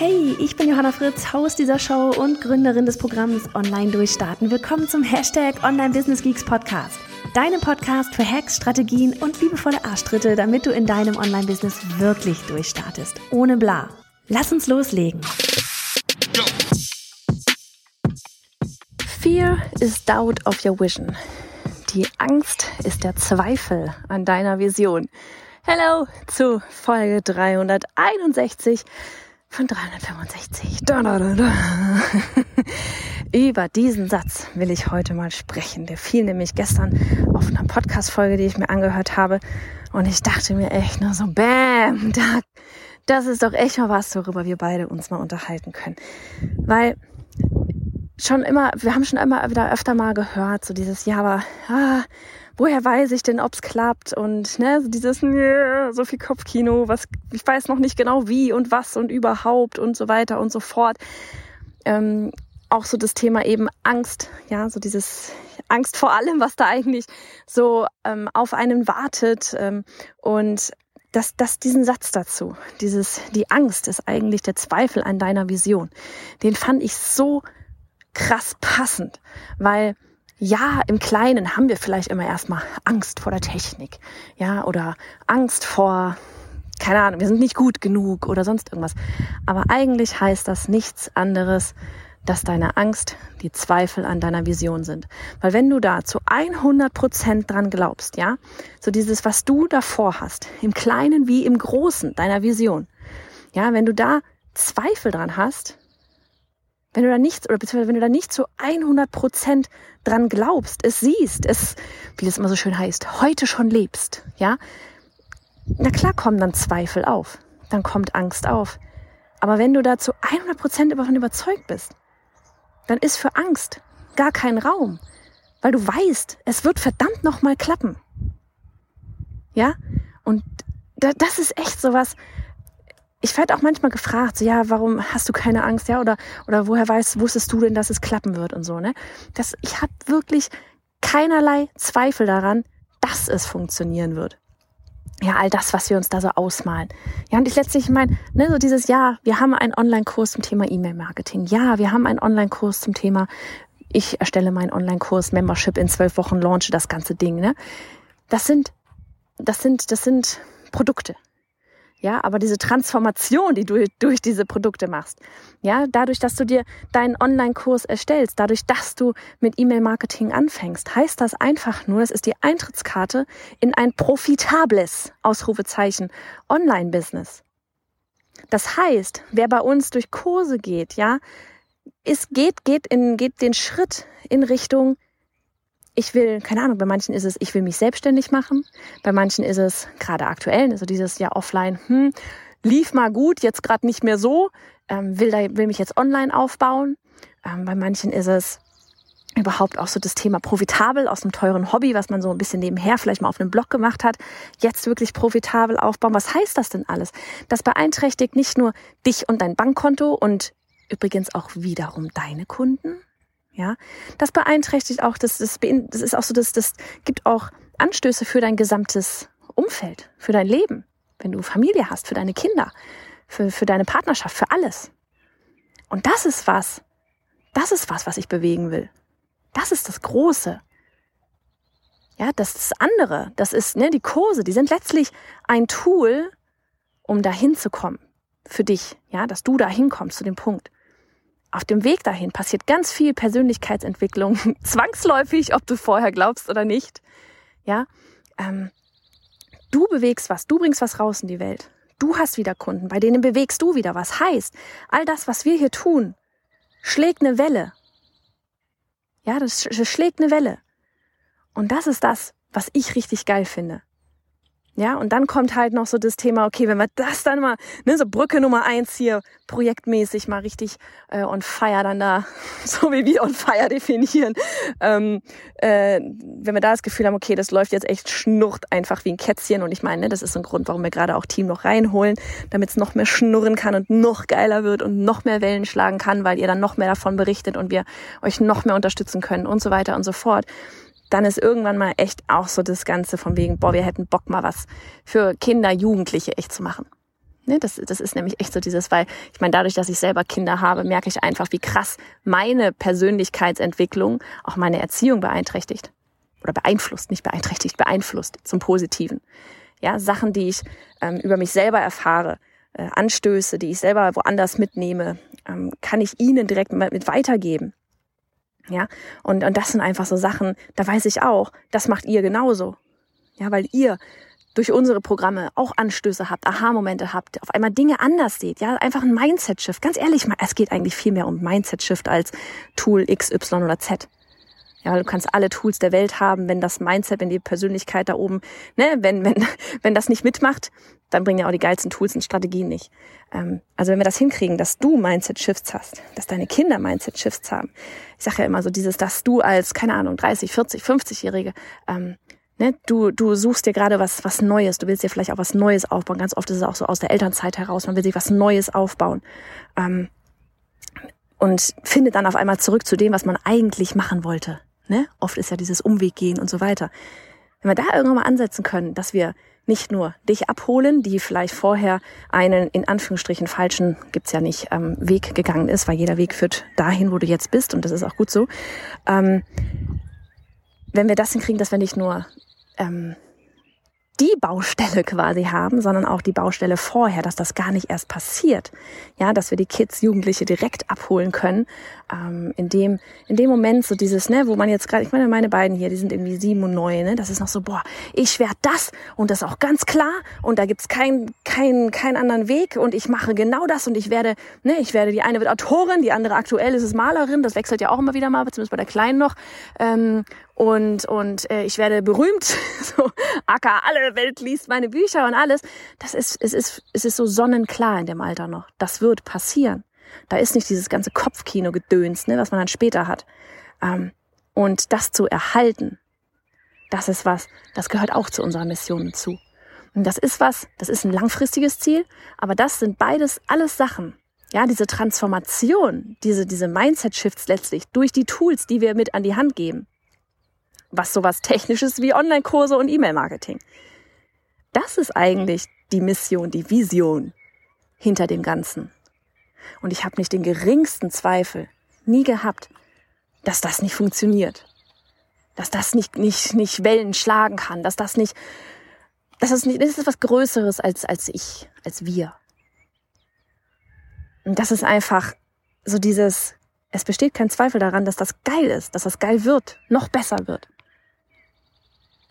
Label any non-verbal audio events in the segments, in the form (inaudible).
Hey, ich bin Johanna Fritz, Haus dieser Show und Gründerin des Programms Online Durchstarten. Willkommen zum Hashtag Online Business Geeks Podcast. Deinem Podcast für Hacks, Strategien und liebevolle Arschtritte, damit du in deinem Online-Business wirklich durchstartest. Ohne bla. Lass uns loslegen. Fear is doubt of your vision. Die Angst ist der Zweifel an deiner Vision. Hello zu Folge 361 von 365. Da, da, da, da. (laughs) Über diesen Satz will ich heute mal sprechen. Der fiel nämlich gestern auf einer Podcast-Folge, die ich mir angehört habe. Und ich dachte mir echt nur so, bam, da, das ist doch echt mal was, worüber wir beide uns mal unterhalten können. Weil schon immer, wir haben schon immer wieder öfter mal gehört, so dieses, ja, aber, ah, woher weiß ich denn, ob's klappt? Und ne, dieses yeah, so viel Kopfkino, was ich weiß noch nicht genau wie und was und überhaupt und so weiter und so fort. Ähm, auch so das Thema eben Angst, ja, so dieses Angst vor allem, was da eigentlich so ähm, auf einen wartet ähm, und das, das, diesen Satz dazu, dieses, die Angst ist eigentlich der Zweifel an deiner Vision. Den fand ich so krass passend, weil ja, im Kleinen haben wir vielleicht immer erstmal Angst vor der Technik, ja, oder Angst vor, keine Ahnung, wir sind nicht gut genug oder sonst irgendwas. Aber eigentlich heißt das nichts anderes, dass deine Angst die Zweifel an deiner Vision sind. Weil wenn du da zu 100 Prozent dran glaubst, ja, so dieses, was du davor hast, im Kleinen wie im Großen deiner Vision, ja, wenn du da Zweifel dran hast, wenn du da nichts, oder beziehungsweise wenn du da nicht zu 100 Prozent dran glaubst, es siehst, es, wie das immer so schön heißt, heute schon lebst, ja, na klar kommen dann Zweifel auf, dann kommt Angst auf. Aber wenn du da zu 100 Prozent davon überzeugt bist, dann ist für Angst gar kein Raum, weil du weißt, es wird verdammt nochmal klappen. Ja? Und das ist echt sowas, ich werde auch manchmal gefragt, so, ja, warum hast du keine Angst, ja, oder, oder woher weißt, wusstest du denn, dass es klappen wird und so, ne? Das, ich habe wirklich keinerlei Zweifel daran, dass es funktionieren wird. Ja, all das, was wir uns da so ausmalen. Ja, und ich letztlich meine, ne, so dieses, ja, wir haben einen Online-Kurs zum Thema E-Mail-Marketing. Ja, wir haben einen Online-Kurs zum Thema, ich erstelle meinen Online-Kurs, Membership in zwölf Wochen, launche das ganze Ding, ne? Das sind, das sind, das sind Produkte. Ja, aber diese Transformation, die du durch diese Produkte machst, ja, dadurch, dass du dir deinen Online-Kurs erstellst, dadurch, dass du mit E-Mail-Marketing anfängst, heißt das einfach nur, es ist die Eintrittskarte in ein profitables, Ausrufezeichen, Online-Business. Das heißt, wer bei uns durch Kurse geht, ja, es geht, geht in, geht den Schritt in Richtung ich will, keine Ahnung, bei manchen ist es, ich will mich selbstständig machen, bei manchen ist es gerade aktuell, also dieses Jahr offline, hm, lief mal gut, jetzt gerade nicht mehr so, ähm, will, da, will mich jetzt online aufbauen. Ähm, bei manchen ist es überhaupt auch so das Thema profitabel aus einem teuren Hobby, was man so ein bisschen nebenher vielleicht mal auf einem Blog gemacht hat, jetzt wirklich profitabel aufbauen. Was heißt das denn alles? Das beeinträchtigt nicht nur dich und dein Bankkonto und übrigens auch wiederum deine Kunden, ja, das beeinträchtigt auch, das, das, das ist auch so, das, das gibt auch Anstöße für dein gesamtes Umfeld, für dein Leben, wenn du Familie hast, für deine Kinder, für, für deine Partnerschaft, für alles. Und das ist was, das ist was, was ich bewegen will. Das ist das Große. Ja, das das andere. Das ist, ne, die Kurse, die sind letztlich ein Tool, um dahin zu kommen. Für dich, ja, dass du dahin kommst zu dem Punkt auf dem Weg dahin passiert ganz viel Persönlichkeitsentwicklung, (laughs) zwangsläufig, ob du vorher glaubst oder nicht. Ja, ähm, du bewegst was, du bringst was raus in die Welt. Du hast wieder Kunden, bei denen bewegst du wieder was. Heißt, all das, was wir hier tun, schlägt eine Welle. Ja, das, das schlägt eine Welle. Und das ist das, was ich richtig geil finde. Ja, und dann kommt halt noch so das Thema, okay, wenn wir das dann mal, ne, so Brücke Nummer eins hier, projektmäßig mal richtig äh, on fire dann da, (laughs) so wie wir on fire definieren, ähm, äh, wenn wir da das Gefühl haben, okay, das läuft jetzt echt schnurrt einfach wie ein Kätzchen. Und ich meine, ne, das ist so ein Grund, warum wir gerade auch Team noch reinholen, damit es noch mehr schnurren kann und noch geiler wird und noch mehr Wellen schlagen kann, weil ihr dann noch mehr davon berichtet und wir euch noch mehr unterstützen können und so weiter und so fort dann ist irgendwann mal echt auch so das Ganze von wegen, boah, wir hätten Bock mal was für Kinder, Jugendliche echt zu machen. Ne, das, das ist nämlich echt so dieses, weil ich meine, dadurch, dass ich selber Kinder habe, merke ich einfach, wie krass meine Persönlichkeitsentwicklung auch meine Erziehung beeinträchtigt. Oder beeinflusst, nicht beeinträchtigt, beeinflusst zum Positiven. Ja, Sachen, die ich ähm, über mich selber erfahre, äh, Anstöße, die ich selber woanders mitnehme, ähm, kann ich ihnen direkt mit weitergeben. Ja, und, und das sind einfach so Sachen, da weiß ich auch, das macht ihr genauso. Ja, weil ihr durch unsere Programme auch Anstöße habt, Aha-Momente habt, auf einmal Dinge anders seht, ja, einfach ein Mindset-Shift. Ganz ehrlich, es geht eigentlich viel mehr um Mindset-Shift als Tool X, Y oder Z. Ja, du kannst alle Tools der Welt haben, wenn das Mindset, wenn die Persönlichkeit da oben, ne, wenn, wenn, (laughs) wenn das nicht mitmacht, dann bringen ja auch die geilsten Tools und Strategien nicht. Ähm, also wenn wir das hinkriegen, dass du Mindset-Shifts hast, dass deine Kinder Mindset-Shifts haben. Ich sage ja immer so dieses, dass du als, keine Ahnung, 30, 40, 50-Jährige, ähm, ne, du, du suchst dir gerade was, was Neues, du willst dir vielleicht auch was Neues aufbauen. Ganz oft ist es auch so aus der Elternzeit heraus, man will sich was Neues aufbauen. Ähm, und findet dann auf einmal zurück zu dem, was man eigentlich machen wollte. Ne? Oft ist ja dieses Umweg gehen und so weiter. Wenn wir da irgendwann mal ansetzen können, dass wir nicht nur dich abholen, die vielleicht vorher einen in Anführungsstrichen falschen, gibt's ja nicht, ähm, Weg gegangen ist, weil jeder Weg führt dahin, wo du jetzt bist und das ist auch gut so. Ähm, wenn wir das hinkriegen, dass wir nicht nur ähm, die Baustelle quasi haben, sondern auch die Baustelle vorher, dass das gar nicht erst passiert. Ja, dass wir die Kids, Jugendliche direkt abholen können. Ähm, in dem, in dem Moment so dieses, ne, wo man jetzt gerade, ich meine, meine beiden hier, die sind irgendwie sieben und neun, ne, das ist noch so, boah, ich werde das und das auch ganz klar und da gibt's keinen, keinen, keinen anderen Weg und ich mache genau das und ich werde, ne, ich werde, die eine wird Autorin, die andere aktuell ist es Malerin, das wechselt ja auch immer wieder mal, zumindest bei der Kleinen noch. Ähm, und, und äh, ich werde berühmt. (laughs) so, Acker, alle Welt liest meine Bücher und alles. Das ist, es ist, es ist so sonnenklar in dem Alter noch. Das wird passieren. Da ist nicht dieses ganze Kopfkino-Gedöns, ne, was man dann später hat. Ähm, und das zu erhalten, das ist was, das gehört auch zu unserer Mission zu. Und das ist was, das ist ein langfristiges Ziel, aber das sind beides alles Sachen. Ja, diese Transformation, diese, diese Mindset-Shifts letztlich durch die Tools, die wir mit an die Hand geben was sowas Technisches wie Online-Kurse und E-Mail-Marketing. Das ist eigentlich die Mission, die Vision hinter dem Ganzen. Und ich habe nicht den geringsten Zweifel, nie gehabt, dass das nicht funktioniert. Dass das nicht, nicht, nicht Wellen schlagen kann, dass das nicht, dass das nicht, das ist was Größeres als, als ich, als wir. Und das ist einfach so dieses, es besteht kein Zweifel daran, dass das geil ist, dass das geil wird, noch besser wird.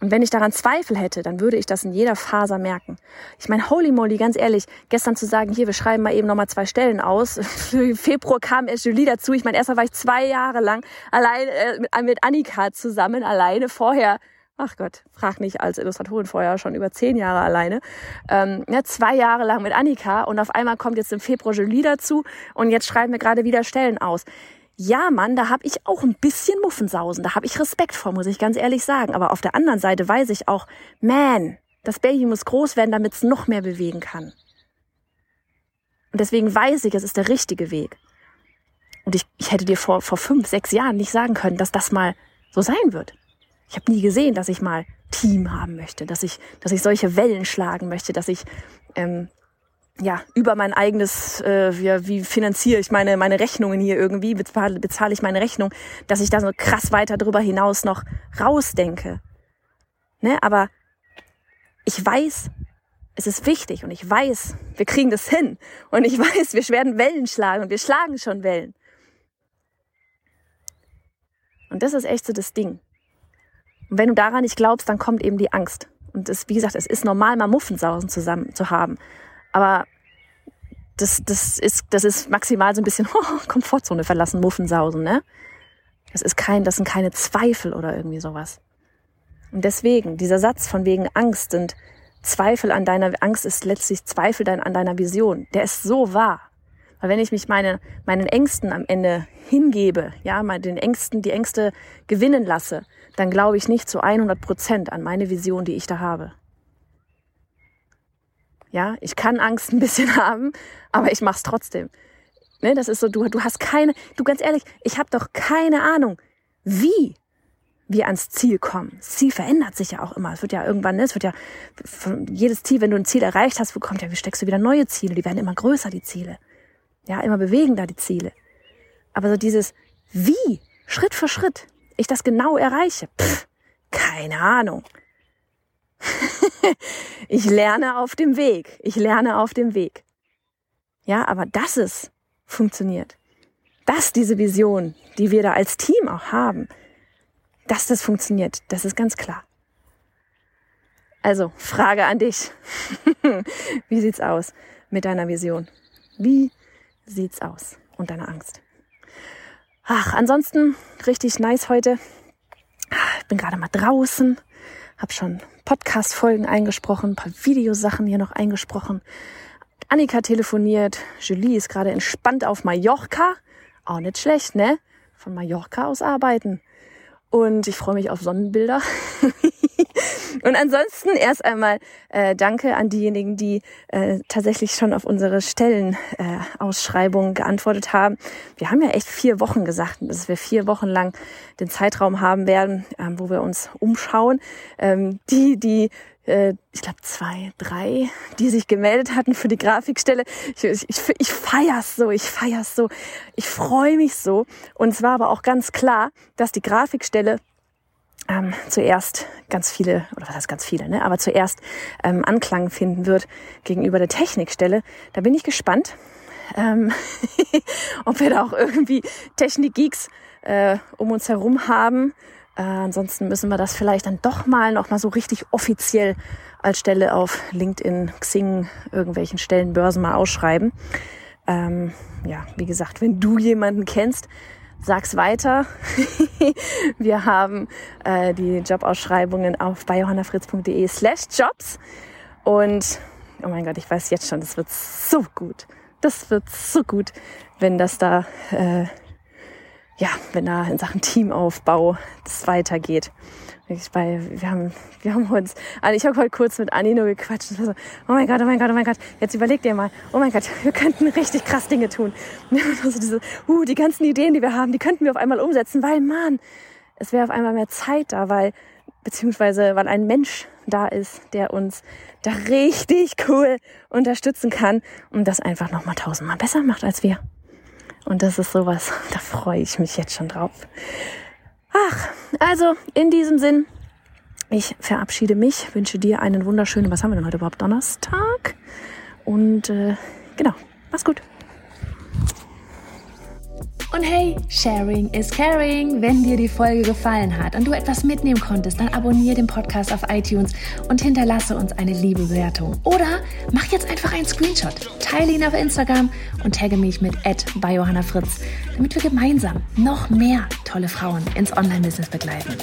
Und wenn ich daran Zweifel hätte, dann würde ich das in jeder Faser merken. Ich meine, holy moly, ganz ehrlich, gestern zu sagen, hier, wir schreiben mal eben nochmal zwei Stellen aus. (laughs) Für Februar kam erst Julie dazu. Ich meine, erstmal war ich zwei Jahre lang allein äh, mit, mit Annika zusammen, alleine vorher. Ach Gott, frag nicht, als Illustratorin vorher schon über zehn Jahre alleine. Ähm, ja, zwei Jahre lang mit Annika und auf einmal kommt jetzt im Februar Julie dazu und jetzt schreiben wir gerade wieder Stellen aus ja, Mann, da habe ich auch ein bisschen Muffensausen. Da habe ich Respekt vor, muss ich ganz ehrlich sagen. Aber auf der anderen Seite weiß ich auch, man, das Baby muss groß werden, damit es noch mehr bewegen kann. Und deswegen weiß ich, es ist der richtige Weg. Und ich, ich hätte dir vor, vor fünf, sechs Jahren nicht sagen können, dass das mal so sein wird. Ich habe nie gesehen, dass ich mal Team haben möchte, dass ich, dass ich solche Wellen schlagen möchte, dass ich ähm, ja, über mein eigenes, äh, wie, wie finanziere ich meine, meine Rechnungen hier irgendwie, bezahle, bezahle ich meine Rechnung, dass ich da so krass weiter drüber hinaus noch rausdenke. Ne, aber ich weiß, es ist wichtig und ich weiß, wir kriegen das hin und ich (laughs) weiß, wir werden Wellen schlagen und wir schlagen schon Wellen. Und das ist echt so das Ding. Und wenn du daran nicht glaubst, dann kommt eben die Angst. Und es, wie gesagt, es ist normal, mal Muffensausen zusammen zu haben. Aber das, das, ist, das ist maximal so ein bisschen (laughs) oh, Komfortzone verlassen, Muffensausen, ne? Das ist kein, das sind keine Zweifel oder irgendwie sowas. Und deswegen, dieser Satz von wegen Angst und Zweifel an deiner Angst ist letztlich Zweifel an deiner Vision. Der ist so wahr. Weil wenn ich mich meine, meinen Ängsten am Ende hingebe, ja, den Ängsten, die Ängste gewinnen lasse, dann glaube ich nicht zu 100 Prozent an meine Vision, die ich da habe. Ja, ich kann Angst ein bisschen (laughs) haben, aber ich mach's trotzdem. Ne, das ist so, du, du hast keine, du ganz ehrlich, ich habe doch keine Ahnung, wie wir ans Ziel kommen. Das Ziel verändert sich ja auch immer. Es wird ja irgendwann, ne, es wird ja jedes Ziel, wenn du ein Ziel erreicht hast, bekommt ja, wie steckst du wieder neue Ziele, die werden immer größer, die Ziele. Ja, immer bewegen da die Ziele. Aber so dieses wie, Schritt für Schritt, ich das genau erreiche, pff, keine Ahnung. (laughs) ich lerne auf dem Weg. Ich lerne auf dem Weg. Ja, aber dass es funktioniert, dass diese Vision, die wir da als Team auch haben, dass das funktioniert, das ist ganz klar. Also, Frage an dich. (laughs) Wie sieht's aus mit deiner Vision? Wie sieht's aus und deiner Angst? Ach, ansonsten richtig nice heute. Ich bin gerade mal draußen, habe schon Podcast-Folgen eingesprochen, ein paar Videosachen hier noch eingesprochen. Annika telefoniert, Julie ist gerade entspannt auf Mallorca. Auch nicht schlecht, ne? Von Mallorca aus arbeiten. Und ich freue mich auf Sonnenbilder. (laughs) (laughs) Und ansonsten erst einmal äh, danke an diejenigen, die äh, tatsächlich schon auf unsere Stellenausschreibung äh, geantwortet haben. Wir haben ja echt vier Wochen gesagt, dass wir vier Wochen lang den Zeitraum haben werden, ähm, wo wir uns umschauen. Ähm, die, die äh, ich glaube zwei, drei, die sich gemeldet hatten für die Grafikstelle. Ich, ich, ich, feier's so, ich feier's so, ich freue mich so. Und es war aber auch ganz klar, dass die Grafikstelle ähm, zuerst ganz viele, oder was heißt ganz viele, ne? aber zuerst ähm, Anklang finden wird gegenüber der Technikstelle. Da bin ich gespannt, ähm, (laughs) ob wir da auch irgendwie Technik-Geeks äh, um uns herum haben. Äh, ansonsten müssen wir das vielleicht dann doch mal noch mal so richtig offiziell als Stelle auf LinkedIn, Xing, irgendwelchen Stellen, Börsen mal ausschreiben. Ähm, ja, wie gesagt, wenn du jemanden kennst, sag's weiter. (laughs) wir haben äh, die Jobausschreibungen auf bei slash jobs. Und oh mein Gott, ich weiß jetzt schon, das wird so gut. Das wird so gut, wenn das da, äh, ja, wenn da in Sachen Teamaufbau das weitergeht bei, wir haben, wir haben uns, also ich habe heute kurz mit Anni nur gequatscht so, oh mein Gott, oh mein Gott, oh mein Gott, jetzt überleg dir mal, oh mein Gott, (laughs) wir könnten richtig krass Dinge tun. (laughs) Also diese, uh, die ganzen Ideen, die wir haben, die könnten wir auf einmal umsetzen, weil, Mann, es wäre auf einmal mehr Zeit da, weil, beziehungsweise, weil ein Mensch da ist, der uns da richtig cool unterstützen kann und das einfach nochmal tausendmal besser macht als wir. Und das ist sowas, (laughs) da freue ich mich jetzt schon drauf. Ach, also in diesem Sinn, ich verabschiede mich, wünsche dir einen wunderschönen, was haben wir denn heute überhaupt, Donnerstag? Und äh, genau, mach's gut. Und hey, Sharing is Caring. Wenn dir die Folge gefallen hat und du etwas mitnehmen konntest, dann abonniere den Podcast auf iTunes und hinterlasse uns eine liebe Bewertung. Oder mach jetzt einfach einen Screenshot, teile ihn auf Instagram und tagge mich mit bei Johanna Fritz, damit wir gemeinsam noch mehr tolle Frauen ins Online-Business begleiten.